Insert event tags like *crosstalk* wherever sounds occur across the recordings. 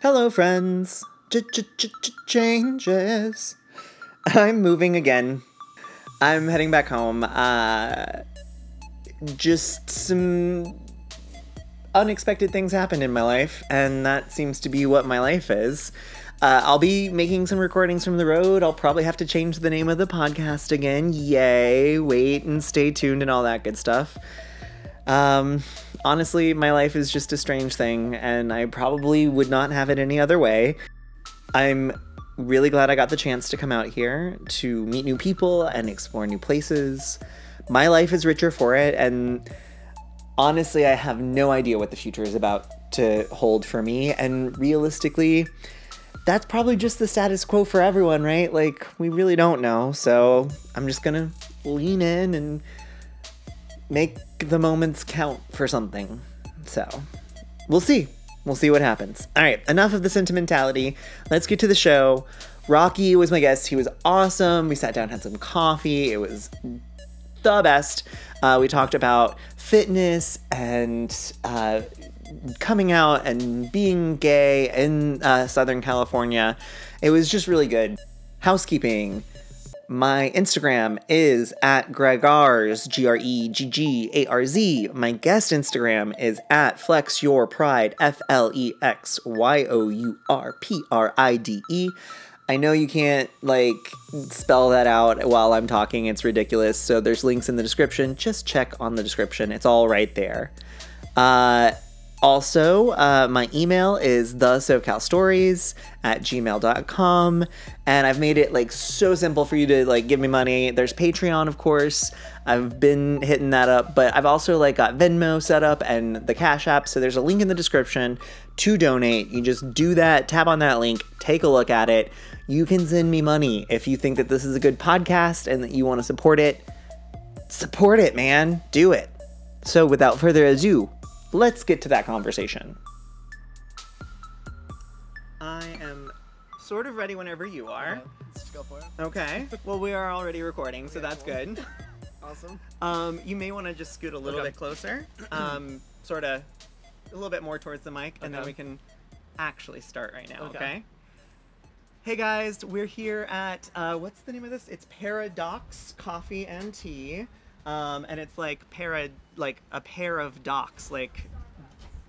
Hello, friends. Changes. *laughs* I'm moving again. I'm heading back home. Uh, just some unexpected things happened in my life, and that seems to be what my life is. Uh, I'll be making some recordings from the road. I'll probably have to change the name of the podcast again. Yay! Wait and stay tuned and all that good stuff. Um, honestly, my life is just a strange thing, and I probably would not have it any other way. I'm really glad I got the chance to come out here to meet new people and explore new places. My life is richer for it, and honestly, I have no idea what the future is about to hold for me. And realistically, that's probably just the status quo for everyone, right? Like, we really don't know. So I'm just gonna lean in and make the moments count for something. So we'll see. We'll see what happens. All right, enough of the sentimentality. Let's get to the show. Rocky was my guest. He was awesome. We sat down, had some coffee. It was the best. Uh, we talked about fitness and uh, coming out and being gay in uh, Southern California. It was just really good. Housekeeping. My Instagram is at Greggarz, G R E G G A R Z. My guest Instagram is at Flex Your Pride, F L E X Y O U R P R I D E. I know you can't like spell that out while I'm talking, it's ridiculous. So there's links in the description. Just check on the description, it's all right there. Uh, also, uh, my email is the SoCal Stories at gmail.com. And I've made it like so simple for you to like give me money. There's Patreon, of course. I've been hitting that up, but I've also like got Venmo set up and the Cash App. So there's a link in the description to donate. You just do that, tap on that link, take a look at it. You can send me money if you think that this is a good podcast and that you want to support it. Support it, man. Do it. So without further ado, let's get to that conversation. I am sort of ready whenever you are. Let's just go for it. Okay. Well, we are already recording, so *laughs* that's good. Awesome. Um, you may want to just scoot a little Okay. bit closer, *clears throat* um, sort of a little bit more towards the mic, and then we can actually start right now. Okay. Okay. Hey guys, we're here at uh, what's the name of this? It's Paradox Coffee and Tea, um, and it's like para like a pair of docs, like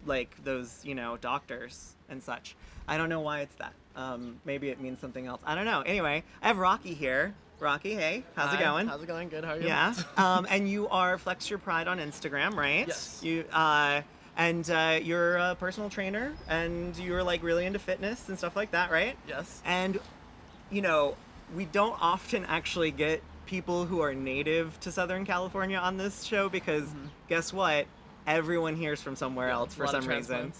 like those you know doctors and such. I don't know why it's that. Um, maybe it means something else. I don't know. Anyway, I have Rocky here. Rocky, hey, how's it going? How's it going? Good. How are you? Yeah. *laughs* Um, and you are Flex Your Pride on Instagram, right? Yes. You uh, and uh, you're a personal trainer, and you're like really into fitness and stuff like that, right? yes. And you know, we don't often actually get people who are native to Southern California on this show because guess what? Everyone hears from somewhere else for Mm-hmm. A lot of some reason.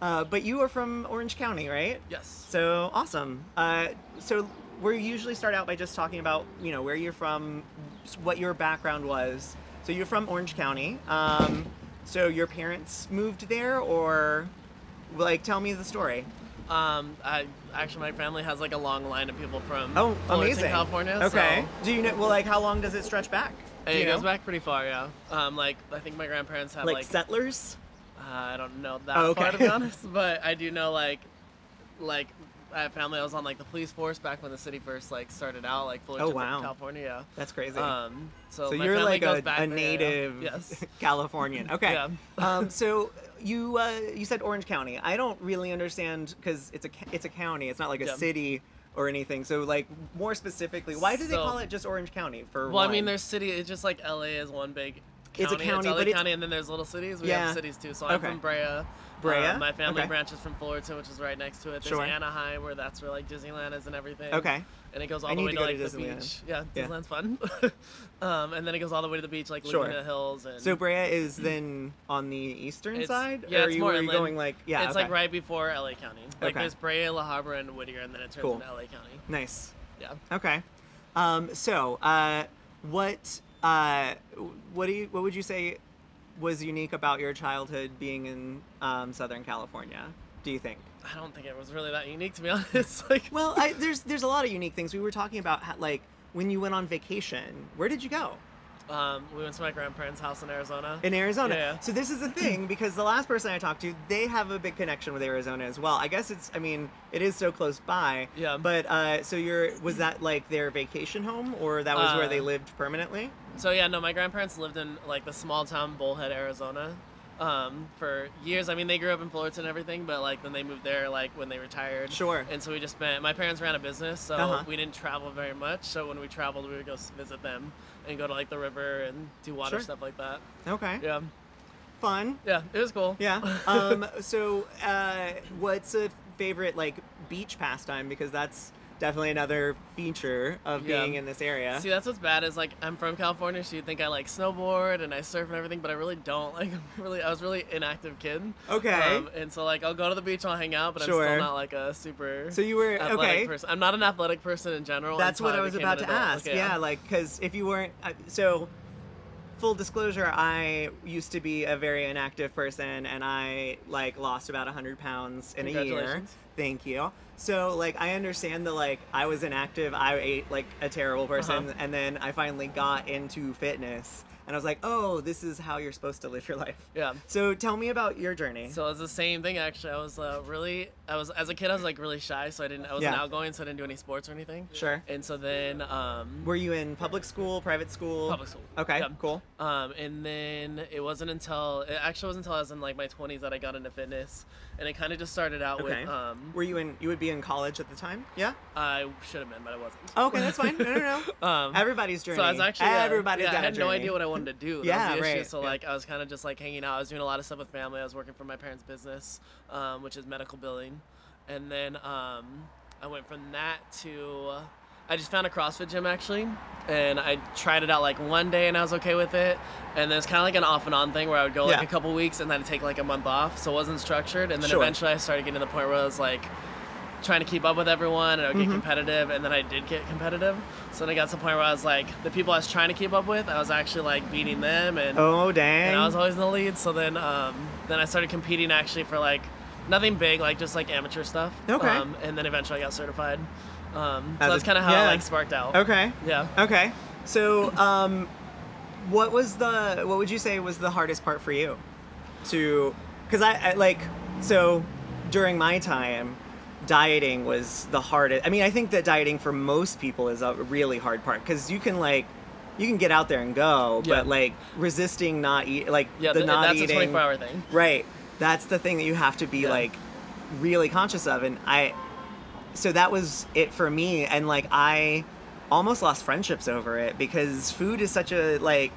Uh, but you are from Orange County, right? Yes. So awesome. Uh, so we usually start out by just talking about you know where you're from, what your background was. So you're from Orange County. Um, so your parents moved there, or like tell me the story. Um, I actually my family has like a long line of people from Oh, Fullerton, amazing. California. Okay. So Do you know? Well, like how long does it stretch back? Do it you goes know? back pretty far. Yeah. Um, like I think my grandparents had like, like, settlers. uh, I don't know that Oh, far okay. to be honest, *laughs* but I do know like like I have family I was on like the police force back when the city first like started out like Fullerton, Oh, wow. California. That's crazy. Um, so, so my you're like a, a there, yeah. native *laughs* Yes. *laughs* Californian. Okay. Yeah. *laughs* um, so you uh, you said Orange County. I don't really understand because it's a it's a county. It's not like a Yeah. city or anything. So like more specifically, why do they call it just Orange County? For Well, I mean, there's city. It's just like LA is one big. It's a County. county, LA but it's- County, and then there's little cities. We Yeah. have cities too. So I'm Okay. from Brea. Brea? Uh, my family Okay. branches from Fullerton, which is right next to it. There's Sure. Anaheim, where that's where like Disneyland is and everything. Okay. And it goes all I the way to to, go to like the beach. Yeah, Yeah. Disneyland's fun. *laughs* um, and then it goes all the way to the beach, like Sure. Laguna Hills. And So Brea is *clears throat* then on the eastern It's- side, yeah, or it's you, more are you going like yeah? it's okay. like right before LA County. Like Okay. there's Brea, La Habra, and Whittier, and then it turns Cool. into LA County. Nice. Yeah. Okay. Um, so, uh, what uh, what do you what would you say was unique about your childhood being in um, Southern California? Do you think? I don't think it was really that unique to be *laughs* honest. like Well, I, there's there's a lot of unique things. We were talking about how, like when you went on vacation. Where did you go? Um, we went to my grandparents' house in Arizona. In Arizona. Yeah. So this is the *laughs* thing because the last person I talked to, they have a big connection with Arizona as well. I guess it's I mean, it is so close by. Yeah. But uh so you're was that like their vacation home or that was where Uh, they lived permanently? So yeah, no, my grandparents lived in like the small town Bullhead, Arizona, um, for years. I mean, they grew up in Fullerton and everything, but like then they moved there like when they retired. Sure. And so we just spent. My parents ran a business, so Uh-huh. we didn't travel very much. So when we traveled, we would go visit them and go to like the river and do water Sure. stuff like that. Okay. Yeah, Fun. yeah, it was cool. Yeah. *laughs* Um so uh what's a favorite like beach pastime because that's definitely another feature of Yeah. being in this area. See, that's what's bad is like I'm from California, so you think I like snowboard and I surf and everything, but I really don't. *laughs* Like, I'm really, I was really inactive kid. Okay. Um, and so like I'll go to the beach, I'll hang out, but I'm still not like a super. So you were athletic okay. Person. I'm not an athletic person in general. That's what I was about to adult. ask. Okay, yeah, like because if you weren't, uh, so full disclosure, I used to be a very inactive person, and I like lost about hundred pounds in a year. Thank you. So like I understand the like I was inactive, I ate like a terrible person, Uh-huh. and then I finally got into fitness, and I was like, oh, this is how you're supposed to live your life. Yeah. So tell me about your journey. So it's the same thing actually. I was uh, really, I was as a kid, I was like really shy, so I didn't, I wasn't Yeah. outgoing, so I didn't do any sports or anything. Sure. And so then, um, Were you in public school, private school? Public school. Okay, Yeah. cool. Um, and then it wasn't until it actually wasn't until I was in like my 20s that I got into fitness, and it kind of just started out Okay. with um, Were you in? You would be in college at the time? Yeah. I should have been, but I wasn't. Okay, that's fine. No, no, no. *laughs* Um, Everybody's journey. So I was actually uh, everybody's yeah, I had a no idea what I wanted to do. Yeah, was right, So yeah. like I was kind of just like hanging out. I was doing a lot of stuff with family. I was working for my parents' business, um, which is medical billing, and then um, I went from that to I just found a CrossFit gym actually, and I tried it out like one day and I was okay with it, and then it's kind of like an off and on thing where I would go like Yeah. a couple weeks and then I'd take like a month off, so it wasn't structured, and then Sure. eventually I started getting to the point where I was like trying to keep up with everyone and I would Mm-hmm. get competitive and then I did get competitive. So then I got to the point where I was like the people I was trying to keep up with, I was actually like beating them and, Oh dang. and I was always in the lead. So then um, then I started competing actually for like nothing big, like just like amateur stuff. Okay. Um, and then eventually I got certified. Um, so that's kind of how yeah. it like sparked out. okay. Yeah. Okay. So, um, what was the what would you say was the hardest part for you? To, because I, I like so during my time, dieting was the hardest. I mean, I think that dieting for most people is a really hard part because you can like. You can get out there and go, Yeah. but like resisting not eat, like Yeah, the th- not that's eating. a 24 hour thing. Right. That's the thing that you have to be Yeah. like really conscious of. And I, so that was it for me. And like, I almost lost friendships over it because food is such a like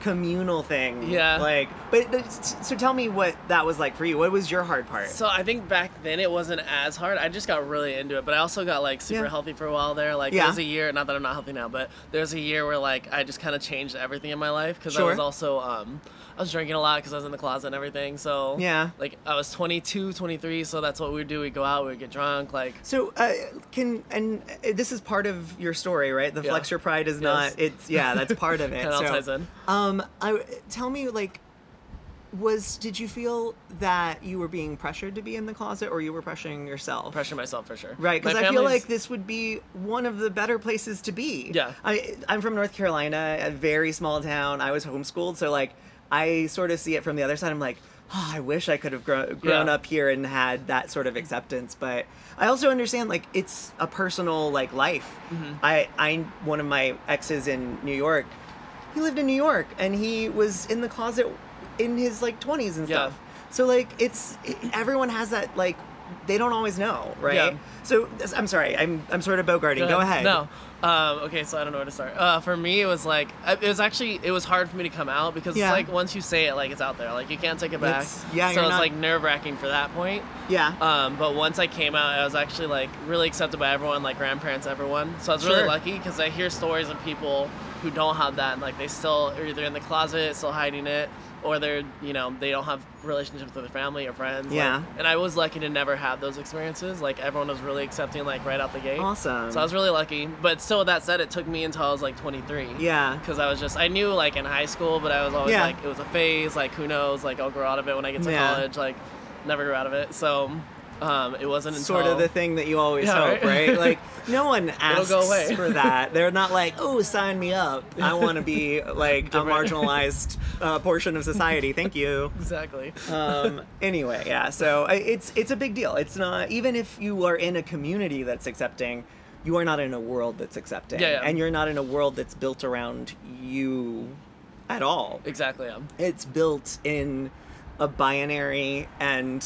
communal thing. Yeah. Like, but, but so tell me what that was like for you. What was your hard part? So I think back then it wasn't as hard. I just got really into it, but I also got like super Yeah. healthy for a while there. Like Yeah. there was a year, not that I'm not healthy now, but there was a year where like I just kind of changed everything in my life because I was also um I was drinking a lot because I was in the closet and everything. So Yeah. like I was 22, 23, so that's what we would do. We would go out, we would get drunk, like So uh, can and uh, this is part of your story, right? The Yeah. flex your pride is Yes. not. It's yeah, that's part of *laughs* it. So, ties in. Um, I tell me like, was did you feel that you were being pressured to be in the closet, or you were pressuring yourself? pressure myself for sure. Right, because I feel like this would be one of the better places to be. Yeah. I I'm from North Carolina, a very small town. I was homeschooled, so like I sort of see it from the other side. I'm like, oh, I wish I could have grown grown Yeah. up here and had that sort of acceptance. But I also understand like it's a personal like life. Mm-hmm. I I one of my exes in New York, he lived in New York and he was in the closet in his like 20s and Yeah. stuff. So like it's everyone has that like they don't always know, right? Yeah. So I'm sorry, I'm I'm sort of bogarting. Go ahead. No. Um, okay, so I don't know where to start. Uh, for me, it was like it was actually it was hard for me to come out because Yeah. it's like once you say it, like it's out there, like you can't take it back. It's- yeah, so it's not- like nerve wracking for that point. Yeah. Um, but once I came out, I was actually like really accepted by everyone, like grandparents, everyone. So I was really Sure. lucky because I hear stories of people who don't have that, and like they still are either in the closet, still hiding it, or they're you know they don't have relationships with their family or friends. like- Yeah. and I was lucky to never have those experiences. Like everyone was really accepting, like right out the gate. Awesome. So I was really lucky. But still, with that said, it took me until I was like 23. Yeah. Because I was just, I knew like in high school, but I was always Yeah. like, it was a phase. Like, who knows? Like, I'll grow out of it when I get to Yeah. college. Like, never grew out of it. So, Um, it wasn't until sort of the thing that you always Yeah, hope, right? right? Like *laughs* no one asks for that. They're not like, "Oh, sign me up. I *laughs* want to be like a marginalized uh, portion of society. Thank you." *laughs* exactly. um, anyway, yeah. So it's it's a big deal. It's not even if you are in a community that's accepting, you are not in a world that's accepting, Yeah, yeah. and you're not in a world that's built around you at all. Exactly. Yeah. It's built in a binary and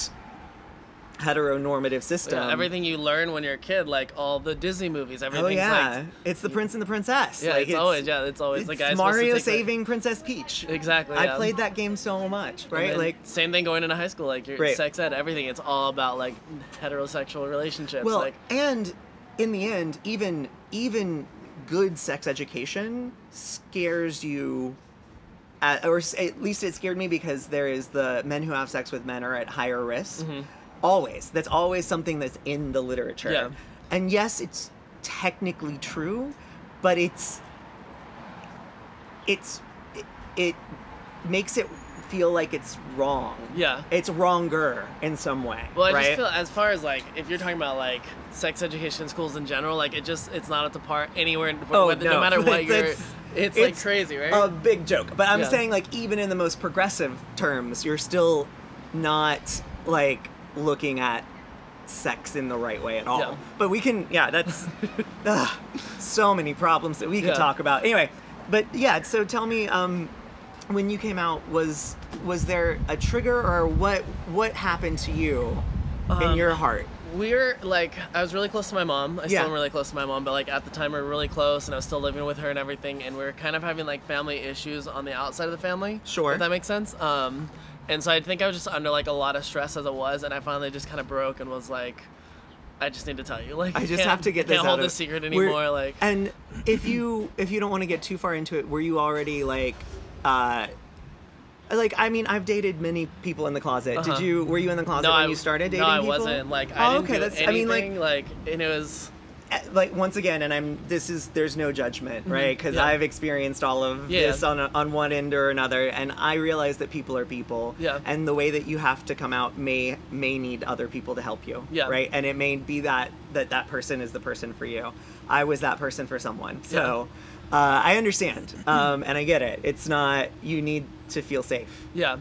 heteronormative system. Yeah, everything you learn when you're a kid, like all the Disney movies, Oh everything's yeah, like it's the prince and the princess. yeah, Like, it's, always yeah, it's always it's the guy Mario supposed to take the- saving Princess Peach. Exactly. I yeah. played that game so much, right? Like same thing going into high school, like your Right. sex ed, everything. It's all about like heterosexual relationships. Well, like and in the end, even even good sex education scares you. At, or at least it scared me because there is the men who have sex with men are at higher risk. Mm-hmm. Always, that's always something that's in the literature. Yeah. And yes, it's technically true, but it's it's it, it makes it feel like it's wrong. Yeah. It's wronger in some way. Well, I right? just feel as far as like if you're talking about like sex education schools in general, like it just it's not at the par anywhere. Oh, whether, no. no matter *laughs* what you're, It's- it's, like crazy, right? a big joke. But I'm Yeah. saying like even in the most progressive terms, you're still not like looking at sex in the right way at all. Yeah. But we can yeah, that's *laughs* ugh, so many problems that we could Yeah. talk about. Anyway, but yeah, so tell me um when you came out was was there a trigger or what what happened to you in Um, your heart? we're like I was really close to my mom. I Yeah. still am really close to my mom, but like at the time we were really close, and I was still living with her and everything, and we were kind of having like family issues on the outside of the family. Sure. If that makes sense. Um, and so I think I was just under like a lot of stress as it was, and I finally just kind of broke and was like, I just need to tell you, like I just have to get I this can't out hold of this secret We're- anymore. Like and if you if you don't want to get too far into it, were you already like, uh, like I mean, I've dated many people in the closet. Did Uh-huh. you were you in the closet when I you started dating No, I people? wasn't. Like I Oh, didn't okay, do that's- I anything. mean, like- like and it was. Like once again, and I'm this is there's no judgment, right? Because Mm-hmm. Yeah. I've experienced all of Yeah. this on a, on one end or another, and I realize that people are people, Yeah. and the way that you have to come out may may need other people to help you, Yeah. right? And it may be that that that person is the person for you. I was that person for someone, so uh, I understand, um, and I get it. It's not you need to feel safe. Yeah,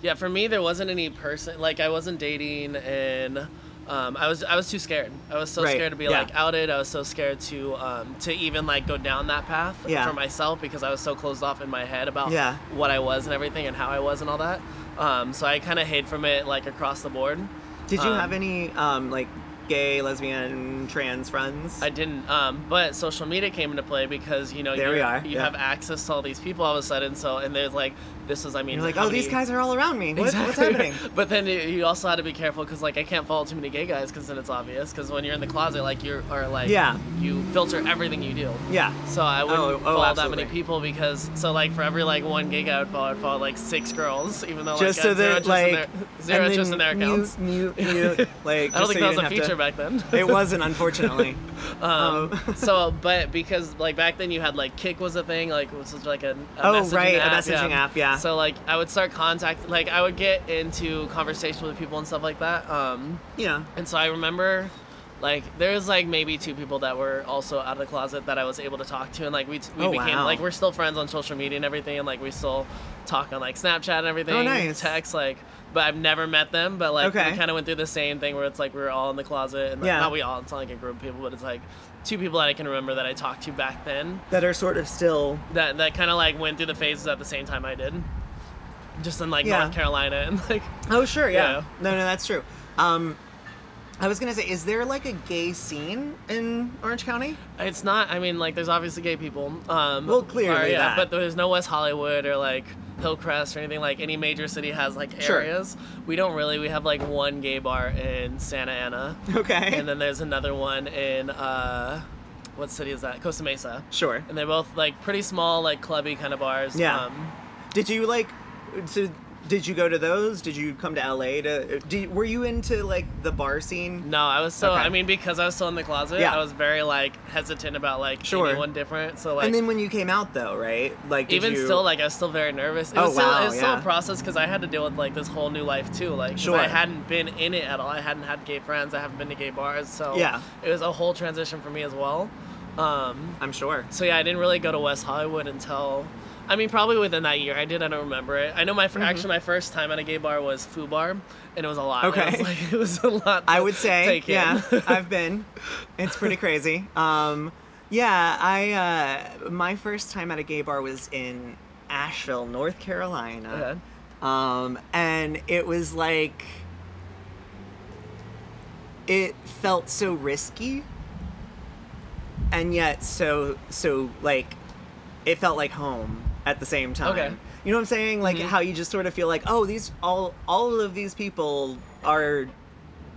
yeah. For me, there wasn't any person like I wasn't dating, and um, I was I was too scared. I was so Right, scared to be yeah. like outed. I was so scared to um, to even like go down that path Yeah. for myself because I was so closed off in my head about Yeah. what I was and everything and how I was and all that. Um, so I kind of hid from it like across the board. Did you Um, have any um, like gay, lesbian, trans friends? I didn't, um, but social media came into play because you know There you're- we are, you yeah. have access to all these people all of a sudden. So and there's like this is I mean You're like, oh, these guys are all around me. What, What's happening? *laughs* but then you, also had to be careful because like I can't follow too many gay guys because then it's obvious. Because when you're in the closet, like you are like Yeah. you filter everything you do. Yeah. So I wouldn't Oh, oh, follow that many people because so like for every like one gay guy I would follow, I'd follow like six girls, even though just like, so I zero that like in their, zero then in their mute, accounts. mute, mute, *laughs* like I don't think so that was a feature back then. *laughs* It wasn't, unfortunately. *laughs* Um, Um, *laughs* so, but because like back then you had like Kik was a thing, like it was like a, a Oh, messaging right, a app, messaging app, yeah. So like I would start contact, like I would get into conversation with people and stuff like that. Um, yeah. and so I remember, like there was like maybe two people that were also out of the closet that I was able to talk to, and like we we Oh, became wow. like we're still friends on social media and everything, and like we still talk on like Snapchat and everything, Oh, nice. text like. But I've never met them. But like Okay. we kind of went through the same thing where it's like we were all in the closet, and like, Yeah. not we all. It's not like a group of people, but it's like two people that I can remember that I talked to back then. That are sort of still. That that kind of like went through the phases at the same time I did. Just in like Yeah. North Carolina and like Oh, sure, yeah. Yeah. No, no, that's true. Um, I was gonna say, is there like a gay scene in Orange County? It's not. I mean, like, there's obviously gay people. Um, Well, clearly or, yeah, that. but there's no West Hollywood or like Hillcrest or anything. Like any major city has like areas. Sure. We don't really. We have like one gay bar in Santa Ana, Okay. and then there's another one in uh, what city is that? Costa Mesa. sure. And they're both like pretty small, like clubby kind of bars. Yeah. Um, Did you like? So Did you go to those? Did you come to LA to? Did, were you into like the bar scene? No, I was so. Okay. I mean, because I was still in the closet, Yeah. I was very like hesitant about like Sure. anyone different. So like, and then when you came out though, right? Like even you- still, like I was still very nervous. It Oh, was still, wow, it was still a process because I had to deal with like this whole new life too. Like Sure. I hadn't been in it at all. I hadn't had gay friends. I haven't been to gay bars. So Yeah. it was a whole transition for me as well. Um, I'm sure. so yeah, I didn't really go to West Hollywood until. I mean, probably within that year. I did. I don't remember it. I know my fir- actually my first time at a gay bar was Fubar, and it was a lot. Mm-hmm. Okay. it was, like, *laughs* it was a lot. I would say, yeah, *laughs* I've been. It's pretty crazy. Um, yeah, I uh, my first time at a gay bar was in Asheville, North Carolina. Okay. Um, and it was like it felt so risky and yet so so like it felt like home at the same time. Okay. You know what I'm saying? Like Mhm. how you just sort of feel like, oh, these all all of these people are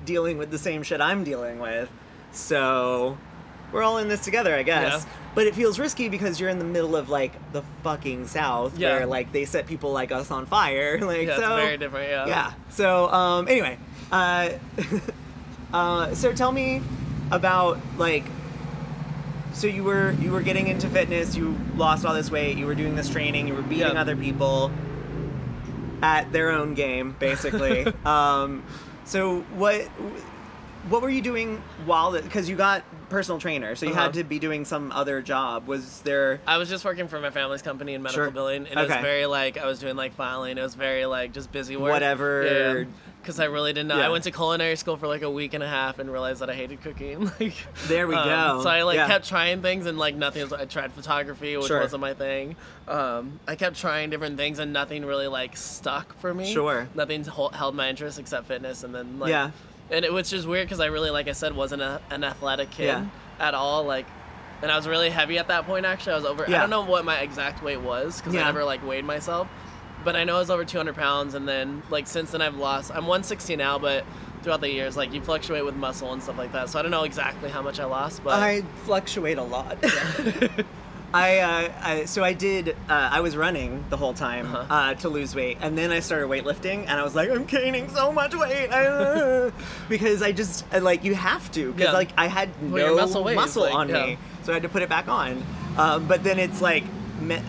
dealing with the same shit I'm dealing with. So we're all in this together, I guess. Yeah. But it feels risky because you're in the middle of like the fucking south Yeah. where like they set people like us on fire. *laughs* Like Yeah, so it's very different. Yeah. yeah. So um, anyway, uh, *laughs* uh, so tell me about like. So you were you were getting into fitness. You lost all this weight. You were doing this training. You were beating Yeah. other people at their own game, basically. *laughs* um, so what what were you doing while because you got personal trainer, so you Uh-huh. had to be doing some other job. Was there? I was just working for my family's company in medical Sure. billing, and it was very like I was doing like filing. It was very like just busy work. Whatever. Because I really didn't know. Yeah. I went to culinary school for like a week and a half and realized that I hated cooking. *laughs* like There we um, go. So I like Yeah. kept trying things and like nothing. Was, I tried photography, which Sure. wasn't my thing. Um, I kept trying different things and nothing really like stuck for me. Sure. Nothing held my interest except fitness, and then like Yeah. and it was just weird because I really, like I said, wasn't a, an athletic kid Yeah. at all. Like, and I was really heavy at that point. Actually, I was over. Yeah. I don't know what my exact weight was because. I never like weighed myself, but I know I was over 200 pounds. And then like since then I've lost. I'm 160 now, but throughout the years, like you fluctuate with muscle and stuff like that. So I don't know exactly how much I lost, but I fluctuate a lot. *laughs* I, uh, I so I did. Uh, I was running the whole time uh Uh-huh. to lose weight, and then I started weightlifting, and I was like, I'm gaining so much weight uh, *laughs* because I just uh, like you have to because Yeah. like I had Well, no muscle weighs, like, on yeah. me, so I had to put it back on. Um, but then it's like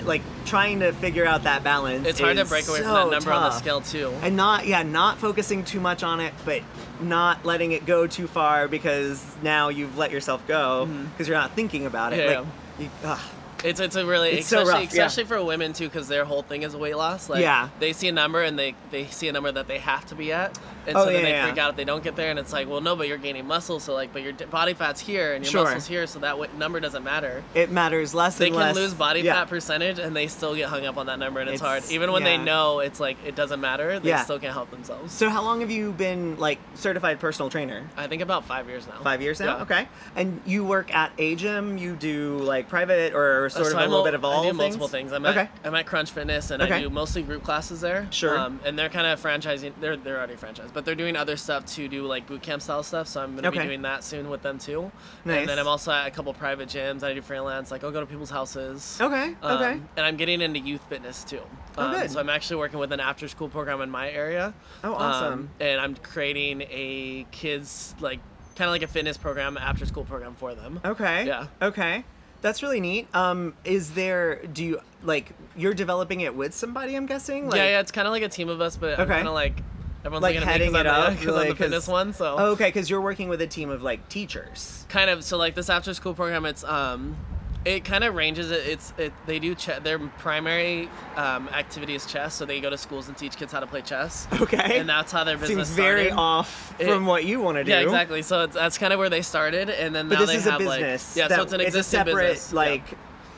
like trying to figure out that balance. it's hard to break away from so that number on the scale too. and not yeah not focusing too much on it but not letting it go too far because now you've let yourself go because you're not thinking about it Mm-hmm. Yeah, like you. It's it's a really It's so especially rough, yeah. especially for women too because their whole thing is weight loss. Like Yeah. they see a number and they they see a number that they have to be at, and Oh, so then yeah, they yeah. freak out if they don't get there. And it's like, well, no, but you're gaining muscle, so like, but your body fat's here and your Sure. muscles here, so that wa- number doesn't matter. it matters less and less. They can less lose body yeah. fat percentage and they still get hung up on that number, and it's, hard. Even when they know it's like it doesn't matter, they still can't help themselves. so how long have you been like certified personal trainer I think about five years now. five years now okay and you work at a gym you do like private or sort Uh, of so a I'm little bit of all I do things? multiple things. I'm okay at, I'm at Crunch Fitness and Okay. I do mostly group classes there. Sure. Um, and they're kind of franchising. They're they're already franchised, but they're doing other stuff to do like boot camp style stuff. So I'm gonna Okay. be doing that soon with them too. Nice. And then I'm also at a couple private gyms. I do freelance. Like I'll go to people's houses. okay Um, okay And I'm getting into youth fitness too. Oh, Um, good. So I'm actually working with an after school program in my area. Oh, awesome. Um, and I'm creating a kids like kind of like a fitness program, after school program for them. Okay. Yeah. Okay. That's really neat. Um, is there? Do you like you're developing it with somebody? I'm guessing. Like, yeah, yeah, it's kind of like a team of us, but I'm kind of like everyone's Like me it up, the, 'cause I'm like, the fitness one. So Oh, okay, because you're working with a team of like teachers. kind of so like this after school program, it's um, it kind of ranges. It, it's it they do che- their primary um, activity is chess, so they go to schools and teach kids how to play chess. Okay. And that's how their business Seems very started. off It- from what you want to do. Yeah, exactly. So it's, that's kind of where they started, and then But now this they is a business. like yeah, so it's an a existing separate business. Yeah.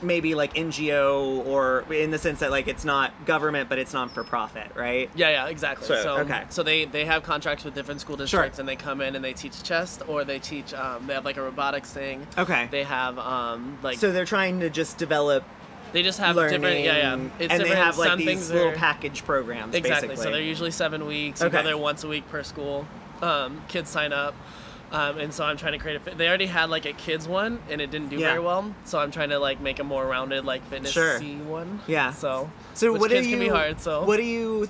Maybe like NGO or in the sense that like it's not government but it's non for profit, right? Yeah, yeah, exactly. So, So, okay. so they they have contracts with different school districts, and they come in and they teach chess, or they teach. Um, they have like a robotics thing. Okay. They have um like so they're trying to just develop they just have learning, different. Yeah, yeah. It's and they different. have like Some these little are- package programs. Exactly. Basically. So they're usually seven weeks. Okay. go there once a week per school. Um, kids sign up. Um, and so I'm trying to create a. Fit- they already had like a kids one, and it didn't do Yeah. very well. So I'm trying to like make a more rounded like fitness Sure. one. Yeah. So So what kids do you? can be hard. So what do you?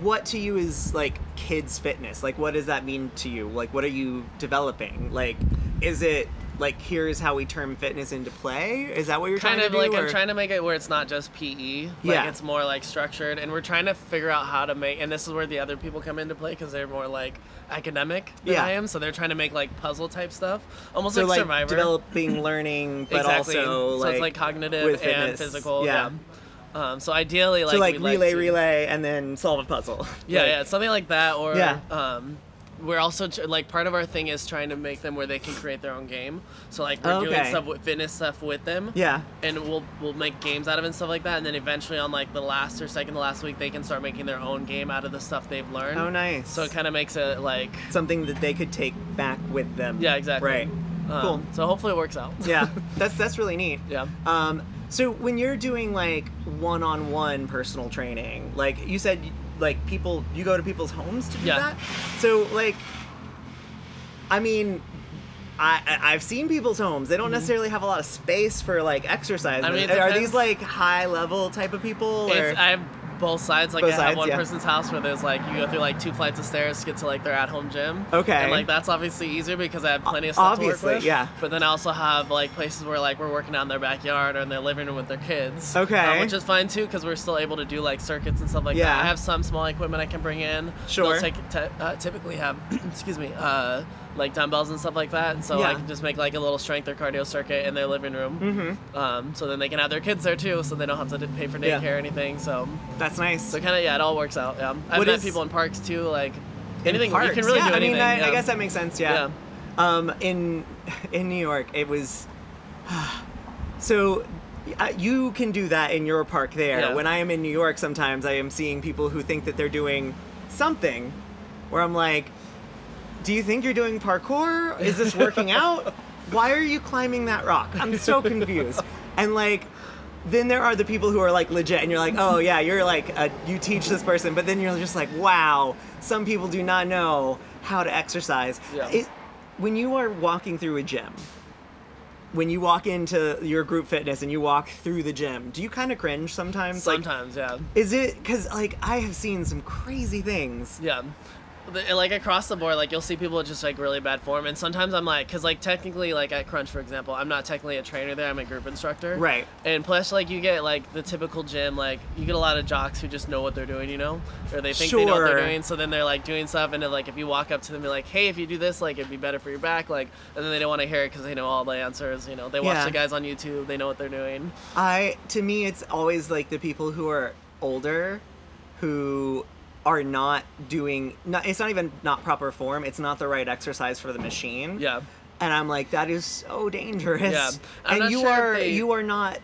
What to you is like kids fitness? Like, what does that mean to you? Like, what are you developing? Like, is it like here's how we turn fitness into play? Is that what you're kind trying of to do? like I'm trying to make it where it's not just PE. Like Yeah. it's more like structured, and we're trying to figure out how to make. And this is where the other people come into play because they're more like academic than Yeah. I am. So they're trying to make like puzzle type stuff, almost so like, like Survivor. developing *laughs* learning, but exactly. also so like it's like cognitive with and physical. Yeah. Yeah. Um, so ideally, like so like we'd like relay, to- relay, and then solve a puzzle. Yeah, *laughs* Like, yeah, something like that. Or Yeah. um, we're also tr- like part of our thing is trying to make them where they can create their own game. So like we're doing stuff with fitness stuff with them. Yeah. And we'll we'll make games out of it and stuff like that. And then eventually on like the last or second to last week, they can start making their own game out of the stuff they've learned. Oh, nice. So it kind of makes it like something that they could take back with them. yeah, exactly. Right. Um, Cool. So hopefully it works out. Yeah, *laughs* that's that's really neat. Yeah. Um, so when you're doing like one-on-one personal training, like you said, like people, you go to people's homes to do Yeah. that. So like, I mean, I I've seen people's homes. They don't necessarily have a lot of space for like exercise. Mm-hmm. I mean, are these like high-level type of people? Or? It's, I have both sides. Like Both I sides, have one yeah. person's house where there's like you go through like two flights of stairs to get to like their at-home gym. Okay. And like that's obviously easier because I have plenty of stuff to Obviously, work with. yeah. But then I also have like places where like we're working out in their backyard or in their living room with their kids. Okay. um, which is fine too because we're still able to do like circuits and stuff like Yeah. that. I have some small equipment I can bring in. Sure. They'll take, te- uh, typically have *clears throat* excuse me. Uh, like dumbbells and stuff like that, so I can just make like a little strength or cardio circuit in their living room. Mm-hmm. Um, so then they can have their kids there too, so they don't have to pay for Yeah. daycare or anything. So That's nice. so kind of yeah, it all works out. Yeah, I've What met is- people in parks too. Like In anything parks, you can really yeah, do anything. I mean, I, I guess that makes sense. Yeah. Um, in in New York, it was *sighs* so uh, you can do that in your park there. Yeah. When I am in New York, sometimes I am seeing people who think that they're doing something, where I'm like, "Do you think you're doing parkour? Is this working *laughs* out? Why are you climbing that rock? I'm so confused." and like. Then there are the people who are like legit, and you're like, oh yeah, you're like, a, you teach this person, but then you're just like, wow, some people do not know how to exercise. Yeah. It, when you are walking through a gym, when you walk into your group fitness and you walk through the gym, do you kind of cringe sometimes? Like, Sometimes, yeah, is it because like I have seen some crazy things? yeah. The- Like across the board, like you'll see people just like really bad form, and sometimes I'm like, cause like technically, like at Crunch, for example, I'm not technically a trainer there. I'm a group instructor. Right. And plus, like you get like the typical gym, like you get a lot of jocks who just know what they're doing, you know, or they think they know what they're doing. So then they're like doing stuff, and then like if you walk up to them, and be like, hey, if you do this, like it'd be better for your back, like, and then they don't want to hear it because they know all the answers. You know, they watch Yeah. the guys on YouTube, they know what they're doing. I to me it's always like the people who are older who are not doing not it's not even not proper form, it's not the right exercise for the machine. Yeah. And I'm like that is so dangerous. Yeah. I'm And you sure are they- you are not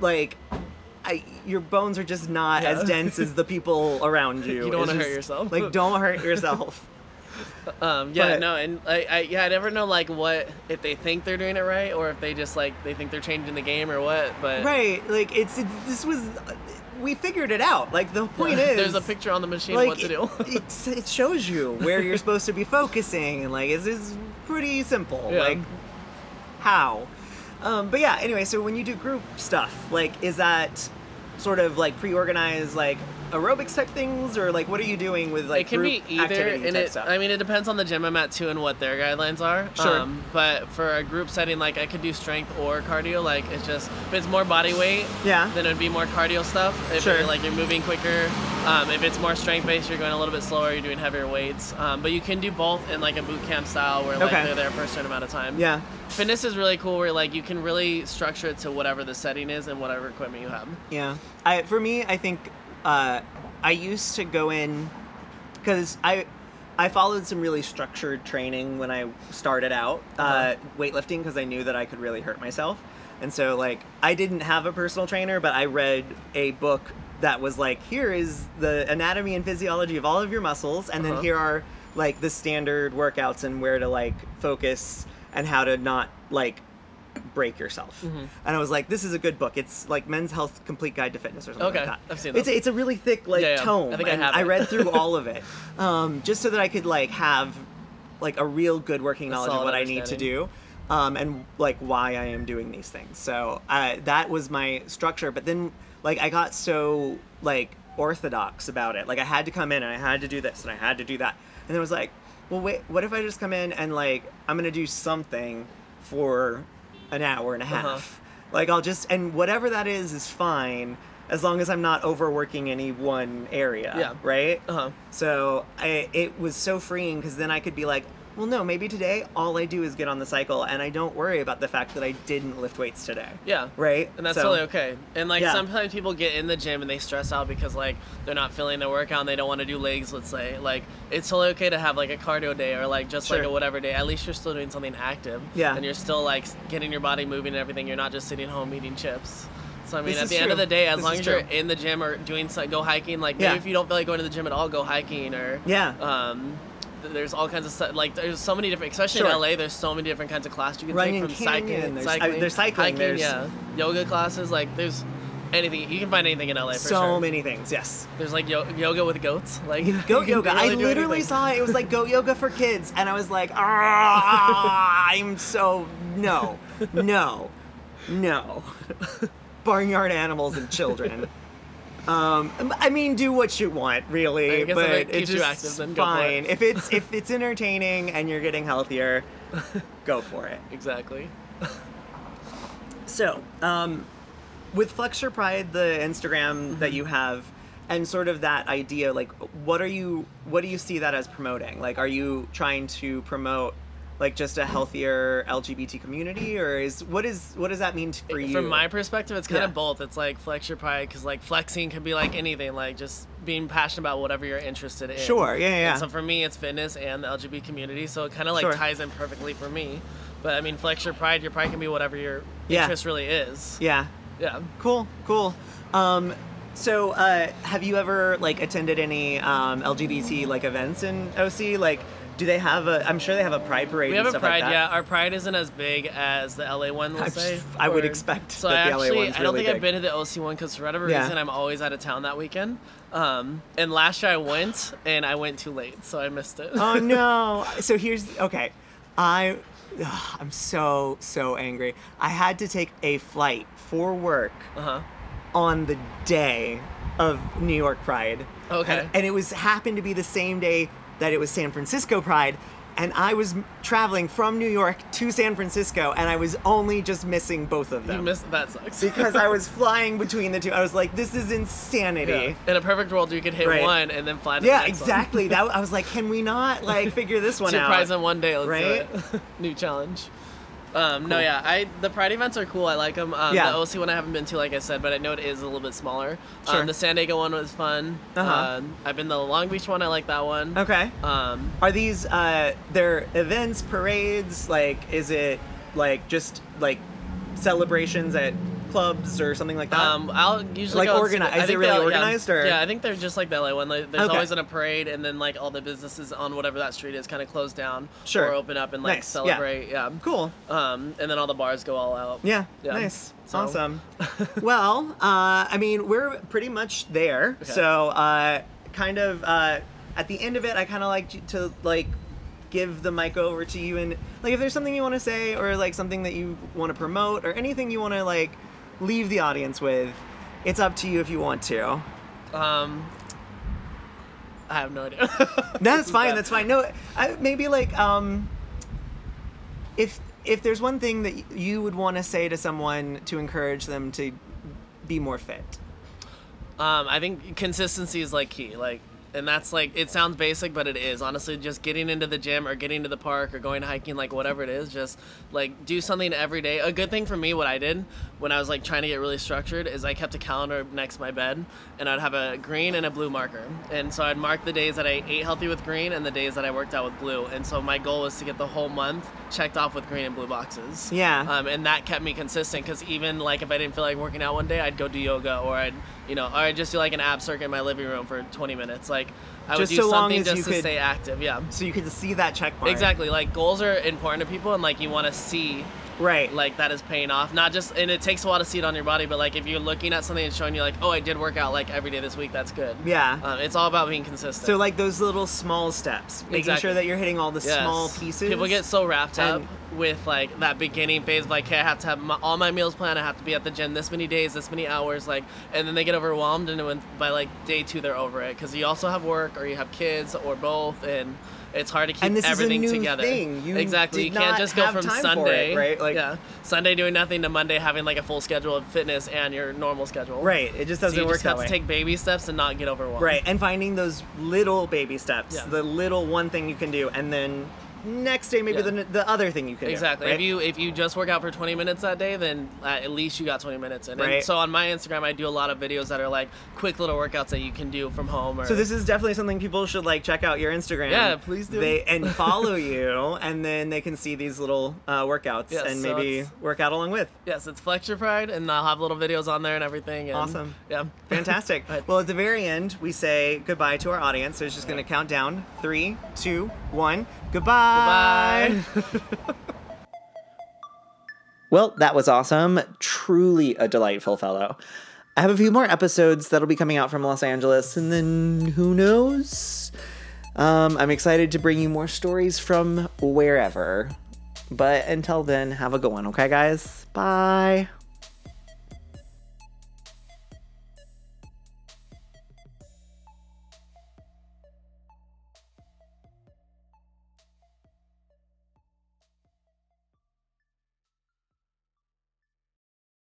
like I, your bones are just not Yeah. as dense as the people around *laughs* you. You don't wanna hurt yourself. Like, don't hurt yourself. *laughs* *laughs* Um, yeah, But- no, and I, I, yeah, I never know like what if they think they're doing it right or if they just like they think they're changing the game or what. But right? Like, it's it, this was we figured it out. Like, the *laughs* point is, there's a picture on the machine like what to do. it, it shows you where you're supposed to be focusing and like it's, it's pretty simple Yeah. like how um, but yeah anyway so when you do group stuff like is that sort of like pre-organized like aerobics type things or like what are you doing with like it can be either, and it. stuff? I mean, it depends on the gym I'm at too and what their guidelines are. Sure. Um, but for a group setting, like I could do strength or cardio. Like it's just if it's more body weight, Yeah. then it'd be more cardio stuff. If Sure. you're, like you're moving quicker. Um, if it's more strength based, you're going a little bit slower. You're doing heavier weights. Um, but you can do both in like a boot camp style where like Okay. they're there for a certain amount of time. yeah Fitness is really cool where like you can really structure it to whatever the setting is and whatever equipment you have. Yeah. I for me, I think uh, I used to go in because I I followed some really structured training when I started out uh, Uh-huh. weightlifting because I knew that I could really hurt myself, and so like I didn't have a personal trainer, but I read a book that was like here is the anatomy and physiology of all of your muscles, and then Uh-huh. here are like the standard workouts and where to like focus and how to not like break yourself. Mm-hmm. And I was like, this is a good book. It's like Men's Health Complete Guide to Fitness or something Okay, like that. I've seen It's a, it's a really thick like Yeah, yeah. tome. I think I have I read through *laughs* all of it um, just so that I could like have like a real good working knowledge of what I need to do, um, and like why I am doing these things. So uh, that was my structure. But then like I got so like orthodox about it. Like I had to come in and I had to do this and I had to do that. And it was like, well, wait, what if I just come in and like I'm gonna do something for an hour and a half? Uh-huh. Like I'll just and whatever that is is fine as long as I'm not overworking any one area. Yeah. Right. Uh-huh. So I, it was so freeing because then I could be like, well, no, maybe today all I do is get on the cycle and I don't worry about the fact that I didn't lift weights today. Yeah. Right? And that's So- totally okay. And like Yeah. sometimes people get in the gym and they stress out because like they're not feeling their workout and they don't want to do legs, let's say. Like it's totally okay to have like a cardio day or like just like a whatever day. At least you're still doing something active. Yeah. And you're still like getting your body moving and everything. You're not just sitting home eating chips. So I mean, This at the end of the day, as This long as you're true. in the gym or doing so, go hiking, like maybe Yeah. if you don't feel like going to the gym at all, go hiking or Yeah. Um, there's all kinds of stuff. Like there's so many different, especially Sure. in LA. There's so many different kinds of classes you can Running take from cycling, there's- I- cycling, there's cycling, hiking, there's- yeah, yoga classes. Like there's anything you can find anything in LA for so sure. many things. Yes. There's like yo- yoga with goats. Like *laughs* Goat yoga. can I literally saw it. It was like goat yoga for kids, and I was like, ah, I'm so no, no, no. *laughs* Barnyard animals and children. Um, I mean, do what you want, really, I guess if but it it's keeps just active, then fine. it. If it's if it's entertaining and you're getting healthier, *laughs* go for it. Exactly. So, um, with Flex Your Pride, the Instagram that Mm-hmm. you have, and sort of that idea, like, what are you, what do you see that as promoting? Like, are you trying to promote, like, just a healthier LGBT community, or is what is what does that mean for you? From my perspective, it's kind Yeah. of both. It's like flex your pride because like flexing can be like anything, like just being passionate about whatever you're interested in. Sure, yeah, yeah. And so for me, it's fitness and the LGBT community, so it kind of like Sure. ties in perfectly for me. But I mean, flex your pride. Your pride can be whatever your Yeah. interest really is. yeah, Yeah. cool, cool. Um, so, uh, have you ever like attended any um, LGBT like events in OC? Like, do they have a? I'm sure they have a pride parade. We have a stuff like pride, that. yeah. Our pride isn't as big as the LA one, let's I'm say. just- I would expect so that I the LA actually, one's I don't think I've been to the OC one because for whatever Yeah. reason I'm always out of town that weekend. Um, and last year I went and I went too late, so I missed it. oh no *laughs* so here's okay i ugh, i'm so so angry i had to take a flight for work uh huh. on the day of new york pride Okay. and, and it was happened to be the same day that it was san francisco pride and i was traveling from new york to san francisco and i was only just missing both of them You missed that sucks. because i was *laughs* flying between the two i was like this is insanity Yeah. In a perfect world, you could hit Right. one and then fly to yeah the next exactly that *laughs* i was like can we not like figure this One. one Two out prize in one day. Let's Right? do it. *laughs* New challenge. Um, No, yeah, I the Pride events are cool. I like them. Um, Yeah. The OC one I haven't been to, like I said, but I know it is a little bit smaller. Sure. Um, the San Diego one was fun. Uh-huh. Um, I've been the Long Beach one. I like that one. okay Um, Are these uh their events, parades? Like, is it like just like celebrations at clubs or something like that? Um, I'll usually Like go organi- I is it really organized, yeah, or- Yeah, I think they're just like the LA one. Like, there's Okay. always in a parade, and then like all the businesses on whatever that street is kind of close down Sure. or open up and like Nice, yeah. celebrate. Yeah. cool. Um, and then all the bars go all out. Yeah, Yeah. nice, So- awesome. *laughs* well, uh, I mean, we're pretty much there. Okay. So, uh, kind of uh, at the end of it, I kind of like to like give the mic over to you and like if there's something you want to say or like something that you want to promote or anything you want to like leave the audience with, it's up to you if you want to. Um, I have no idea. *laughs* That's *laughs* fine. That's fine. No, I, maybe like um, if if there's one thing that you would want to say to someone to encourage them to be more fit. Um, I think consistency is like key. Like, and that's like it sounds basic, but it is honestly just getting into the gym or getting to the park or going hiking, like whatever it is. Just like do something every day. A good thing for me, what I did when I was like trying to get really structured, is I kept a calendar next to my bed, and I'd have a green and a blue marker, and so I'd mark the days that I ate healthy with green and the days that I worked out with blue. And so my goal was to get the whole month checked off with green and blue boxes. Yeah. Um, and that kept me consistent because even like if I didn't feel like working out one day, I'd go do yoga or I'd you know or I'd just do like an ab circuit in my living room for 20 minutes. Like I Just would do so something just to could- stay active. Yeah. So you can see that check mark. Exactly. Like goals are important to people, and like you want to see Right. like that is paying off. Not just, and it takes a while to see it on your body, but like if you're looking at something and showing you like, oh, I did work out like every day this week, that's good. Yeah. Um, it's all about being consistent. So like those little small steps, making Exactly. sure that you're hitting all the Yes. small pieces. People get so wrapped up with like that beginning phase of like, okay, I have to have my, all my meals planned. I have to be at the gym this many days, this many hours, like, and then they get overwhelmed, and when, by like day two, they're over it because you also have work or you have kids or both, and it's hard to keep And this is a everything new together. thing. You exactly. you can't just go from Sunday, it, right? Like- yeah, Sunday doing nothing to Monday having like a full schedule of fitness and your normal schedule. Right. It just doesn't you work just that have way. to take baby steps and not get overwhelmed. Right, and finding those little baby steps, Yeah. the little one thing you can do, and then next day maybe Yeah. the, the other thing you can Exactly. do. If you if you just work out for 20 minutes that day, then at least you got 20 minutes in. Right. And so on my Instagram, I do a lot of videos that are like quick little workouts that you can do from home. Or, So this is definitely something people should like check out your Instagram. Yeah, please do. They and *laughs* follow you, and then they can see these little uh, workouts Yes, and so maybe work out along with. yes, it's Flex Your Pride, and I'll have little videos on there and everything. And, Awesome. Yeah. Fantastic. *laughs* Right. well, at the very end, we say goodbye to our audience. So it's just going to count down three, two, one. Goodbye. Bye. *laughs* Well, that was awesome. Truly a delightful fellow. I have a few more episodes that'll be coming out from Los Angeles, and then who knows? Um, I'm excited to bring you more stories from wherever. But until then, have a good one, okay, guys? Bye.